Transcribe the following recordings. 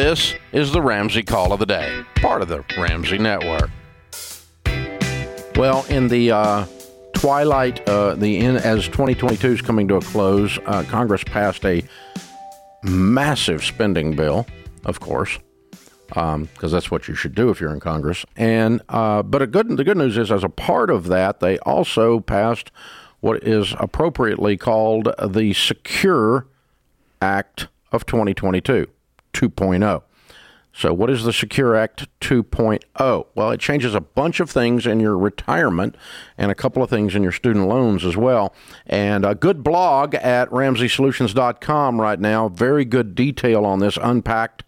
This is the Ramsey Call of the Day, part of the Ramsey Network. Well, in the uh, twilight, uh, the in, as 2022 is coming to a close, uh, Congress passed a massive spending bill, of course, because um, that's what you should do if you're in Congress. And uh, but a good the good news is, as a part of that, they also passed what is appropriately called the Secure Act of 2022, 2.0. So, what is the Secure Act 2.0? Well, it changes a bunch of things in your retirement and a couple of things in your student loans as well. And a good blog at RamseySolutions.com right now. Very good detail on this, unpacked.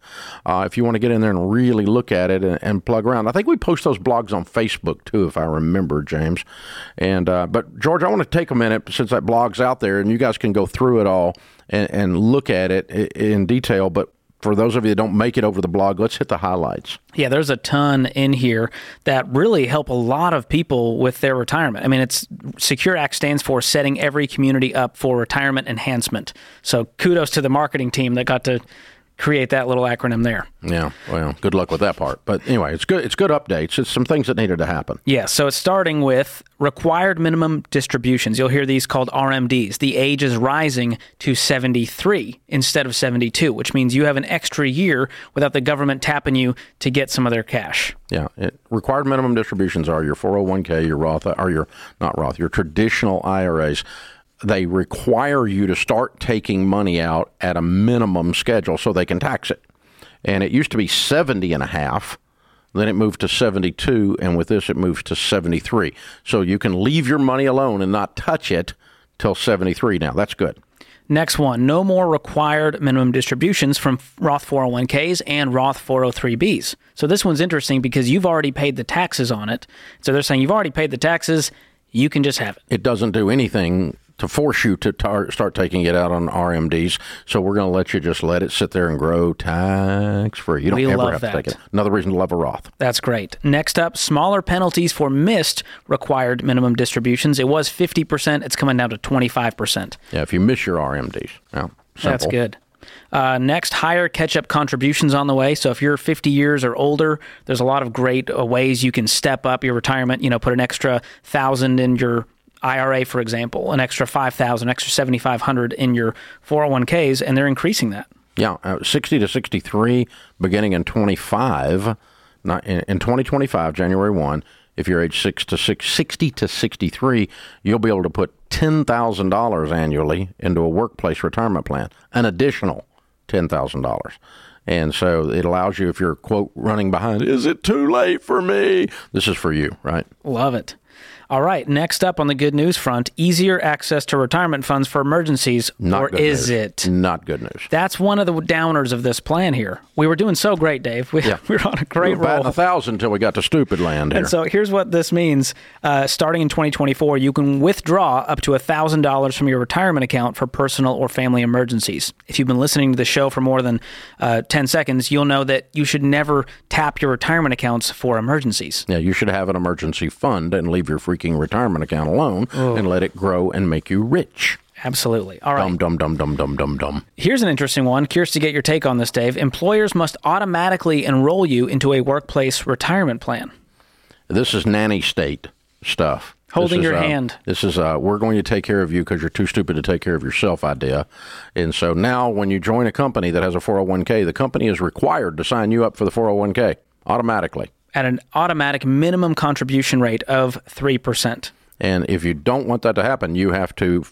Uh, if you want to get in there and really look at it and, and, plug around, I think we post those blogs on Facebook too, if I remember, James. And uh, but George, I want to take a minute since that blog's out there, and you guys can go through it all and, and look at it in detail. But for those of you that don't make it over the blog, let's hit the highlights. Yeah, there's a ton in here that really help a lot of people with their retirement. I mean, it's Secure Act stands for setting every community up for retirement enhancement. So kudos to the marketing team that got to create that little acronym there. Yeah, well, good luck with that part. But anyway, it's good. It's good updates. It's some things that needed to happen. Yeah, so it's starting with required minimum distributions. You'll hear these called RMDs. The age is rising to 73 instead of 72, which means you have an extra year without the government tapping you to get some of their cash. Yeah, it, required minimum distributions are your 401k, your Roth, or your not Roth, your traditional IRAs they require you to start taking money out at a minimum schedule so they can tax it. And it used to be 70 and a half. Then it moved to 72, and with this, it moves to 73. So you can leave your money alone and not touch it till 73 now. That's good. Next one no more required minimum distributions from Roth 401ks and Roth 403bs. So this one's interesting because you've already paid the taxes on it. So they're saying you've already paid the taxes, you can just have it. It doesn't do anything to force you to tar- start taking it out on RMDs. So we're going to let you just let it sit there and grow tax free. You don't we ever have that. to take it. Another reason to love a Roth. That's great. Next up, smaller penalties for missed required minimum distributions. It was 50%. It's coming down to 25%. Yeah, if you miss your RMDs. Yeah, That's good. Uh, next, higher catch up contributions on the way. So if you're 50 years or older, there's a lot of great uh, ways you can step up your retirement. You know, put an extra thousand in your IRA, for example, an extra 5000 extra 7500 in your 401ks, and they're increasing that. Yeah, uh, 60 to 63 beginning in 25, not in, in 2025, January 1. If you're age 6 to 6, 60 to 63, you'll be able to put $10,000 annually into a workplace retirement plan, an additional $10,000. And so it allows you, if you're, quote, running behind, is it too late for me? This is for you, right? Love it. All right, next up on the good news front, easier access to retirement funds for emergencies, Not or is news. it? Not good news. That's one of the downers of this plan here. We were doing so great, Dave. We, yeah. we were on a great we roll. a thousand until we got to stupid land here. And so here's what this means: uh, starting in 2024, you can withdraw up to thousand dollars from your retirement account for personal or family emergencies. If you've been listening to the show for more than uh, 10 seconds, you'll know that you should never tap your retirement accounts for emergencies. Yeah, you should have an emergency fund and leave your retirement account alone and let it grow and make you rich. Absolutely. All right. Dum, dum, dum, dum, dum, dum, dum. Here's an interesting one. Curious to get your take on this, Dave. Employers must automatically enroll you into a workplace retirement plan. This is nanny state stuff. Holding is, your uh, hand. This is, uh, we're going to take care of you because you're too stupid to take care of yourself idea. And so now when you join a company that has a 401k, the company is required to sign you up for the 401k automatically. At an automatic minimum contribution rate of 3%. And if you don't want that to happen, you have to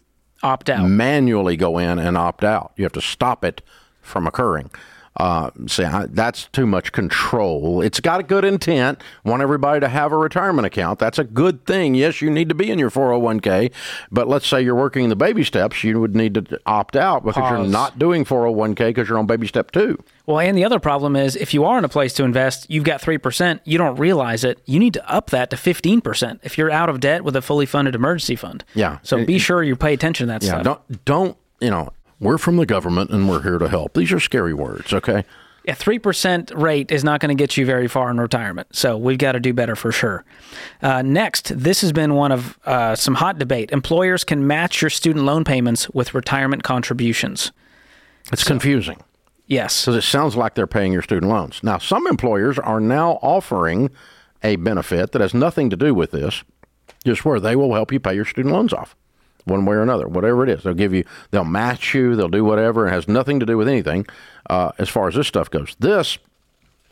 opt out. Manually go in and opt out. You have to stop it from occurring. Uh, see, that's too much control. It's got a good intent. Want everybody to have a retirement account. That's a good thing. Yes, you need to be in your 401k, but let's say you're working the baby steps, you would need to opt out because Pause. you're not doing 401k because you're on baby step two. Well, and the other problem is if you are in a place to invest, you've got 3%, you don't realize it. You need to up that to 15% if you're out of debt with a fully funded emergency fund. Yeah. So be sure you pay attention to that yeah, stuff. Don't, don't, you know, we're from the government and we're here to help. These are scary words, okay? A 3% rate is not going to get you very far in retirement. So we've got to do better for sure. Uh, next, this has been one of uh, some hot debate. Employers can match your student loan payments with retirement contributions. It's so, confusing. Yes. because it sounds like they're paying your student loans. Now, some employers are now offering a benefit that has nothing to do with this, just where they will help you pay your student loans off one way or another, whatever it is. They'll give you, they'll match you, they'll do whatever. It has nothing to do with anything uh, as far as this stuff goes. This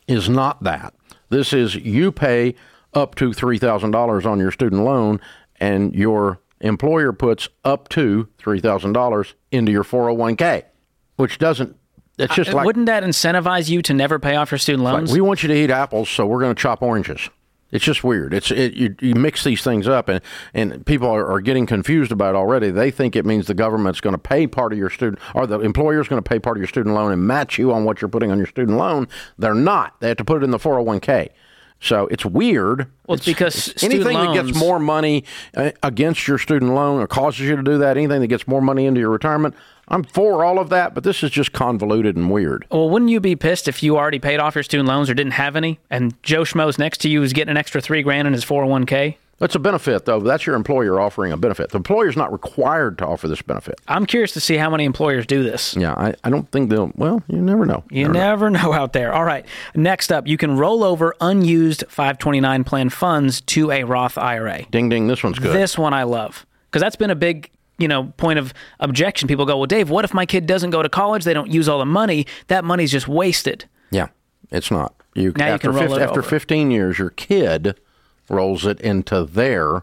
is not that. This is you pay up to $3,000 on your student loan, and your employer puts up to $3,000 into your 401k, which doesn't, it's just like, Wouldn't that incentivize you to never pay off your student loans? we want you to eat apples, so we're going to chop oranges. It's just weird. It's it, you, you mix these things up, and, and people are, are getting confused about it already. They think it means the government's going to pay part of your student, or the employer's going to pay part of your student loan and match you on what you're putting on your student loan. They're not. They have to put it in the 401k. So it's weird. Well, it's because student anything that gets more money uh, against your student loan or causes you to do that, anything that gets more money into your retirement, I'm for all of that. But this is just convoluted and weird. well, wouldn't you be pissed if you already paid off your student loans or didn't have any, and Joe Schmo's next to you is getting an extra three grand in his 401k? That's a benefit, though. That's your employer offering a benefit. The employer's not required to offer this benefit. I'm curious to see how many employers do this. Yeah, I, I don't think they'll. Well, you never know. You never know out there. All right. Next up, you can roll over unused 529 plan funds to a Roth IRA. Ding ding, this one's good. This one I love because that's been a big, you know, point of objection. People go, "Well, Dave, what if my kid doesn't go to college? They don't use all the money. That money's just wasted." yeah, it's not. You Now you can roll it after over. 15 years, your kid rolls it into their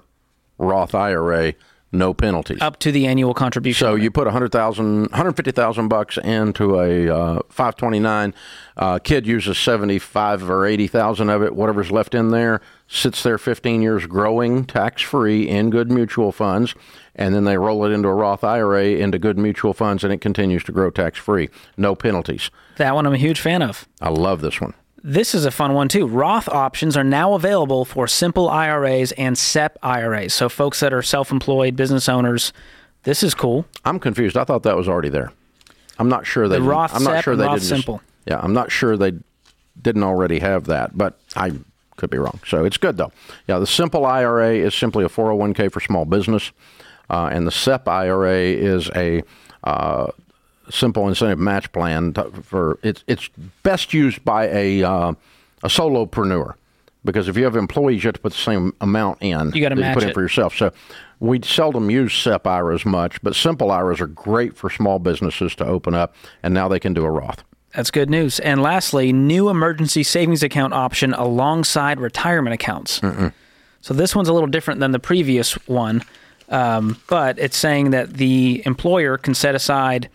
Roth IRA, no penalties. Up to the annual contribution. So you put 100,000, 150,000 bucks into a uh, 529. Uh, kid uses 75 or 80,000 of it, whatever's left in there, sits there 15 years growing tax free in good mutual funds. And then they roll it into a Roth IRA into good mutual funds and it continues to grow tax free. No penalties. that one I'm a huge fan of. I love this one. This is a fun one too. Roth options are now available for simple IRAs and SEP IRAs. So folks that are self-employed business owners, this is cool. I'm confused. I thought that was already there. I'm not sure they. The Roth I'm not SEP sure they Roth didn't. Simple. yeah, I'm not sure they didn't already have that, but I could be wrong. So it's good though. Yeah, the simple IRA is simply a 401k for small business, uh, and the SEP IRA is a uh, simple incentive match plan for it's it's best used by a uh, a solopreneur because if you have employees, you have to put the same amount in You that match put in it. for yourself. So we seldom use SEP IRAs much, but simple IRAs are great for small businesses to open up, and now they can do a Roth. That's good news. And lastly, new emergency savings account option alongside retirement accounts. So this one's a little different than the previous one, um, but it's saying that the employer can set aside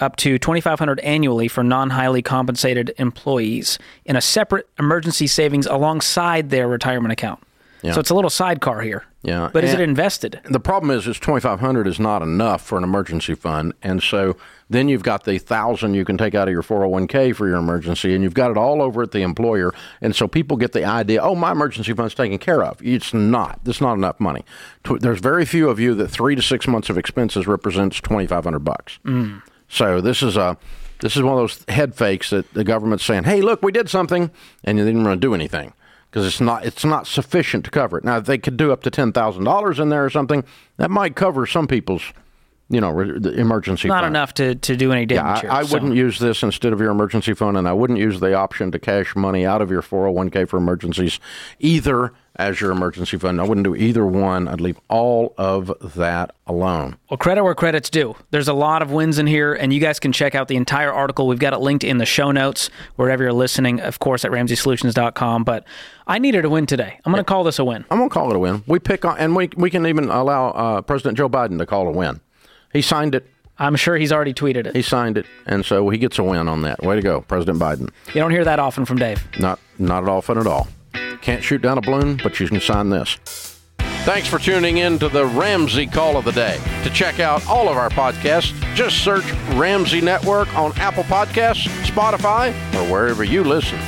up to 2500 annually for non-highly compensated employees in a separate emergency savings alongside their retirement account. Yeah. So it's a little sidecar here. Yeah, But is it invested? The problem is, is twenty five hundred is not enough for an emergency fund, and so then you've got the thousand you can take out of your four hundred one k for your emergency, and you've got it all over at the employer, and so people get the idea, oh, my emergency fund's taken care of. It's not. It's not enough money. There's very few of you that three to six months of expenses represents twenty five hundred bucks. Mm. So this is a this is one of those head fakes that the government's saying, "Hey, look, we did something," and they didn't want to do anything because it's not it's not sufficient to cover it. Now, if they could do up to ten thousand dollars in there or something, that might cover some people's, you know, re- the emergency. Not fund. enough to, to do any damage I, here. I so- wouldn't use this instead of your emergency fund, and I wouldn't use the option to cash money out of your 401k for emergencies either as your emergency fund. I wouldn't do either one. I'd leave all of that alone. Well, credit where credit's due. There's a lot of wins in here, and you guys can check out the entire article. We've got it linked in the show notes wherever you're listening, of course, at RamseySolutions.com. But I needed a win today. I'm going to call this a win. I'm gonna call it a win. We pick on, and we we can even allow uh, President Joe Biden to call a win. He signed it. I'm sure he's already tweeted it. He signed it, and so he gets a win on that. Way to go, President Biden. You don't hear that often from Dave. Not not at all fun at all. Can't shoot down a balloon, but you can sign this. Thanks for tuning in to the Ramsey Call of the Day. To check out all of our podcasts, just search Ramsey Network on Apple Podcasts, Spotify, or wherever you listen.